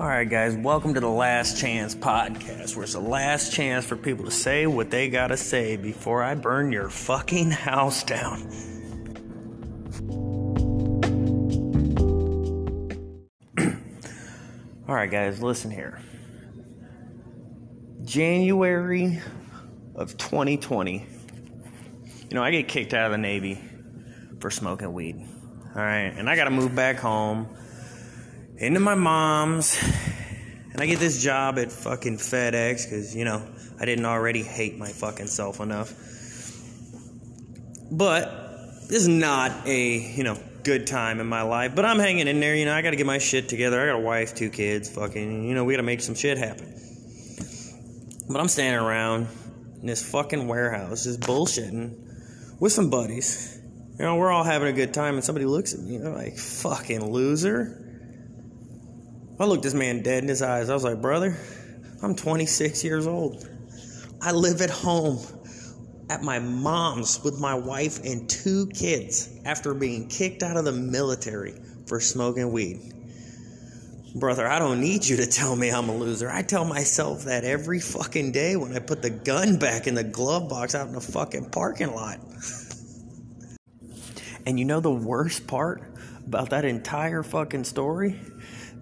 All right, guys, welcome to the Last Chance podcast, where it's the last chance for people to say what they gotta say before I burn your fucking house down. All right, guys, listen here. January of 2020, you know, I get kicked out of the Navy for smoking weed. All right, and I gotta move back home into my mom's, and I get this job at fucking FedEx because, you know, I didn't already hate my fucking self enough. But this is not a, you know, good time in my life, but I'm hanging in there, you know, I gotta get my shit together. I got a wife, two kids, fucking, you know, we gotta make some shit happen. But I'm standing around in this fucking warehouse, just bullshitting with some buddies. You know, we're all having a good time, and somebody looks at me, like, fucking loser. I looked this man dead in his eyes. I was like, brother, I'm 26 years old. I live at home at my mom's with my wife and two kids after being kicked out of the military for smoking weed. Brother, I don't need you to tell me I'm a loser. I tell myself that every fucking day when I put the gun back in the glove box out in the fucking parking lot. and you know the worst part about that entire fucking story?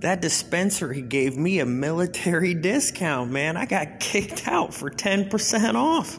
that dispensary gave me a military discount, man. I got kicked out for 10% off.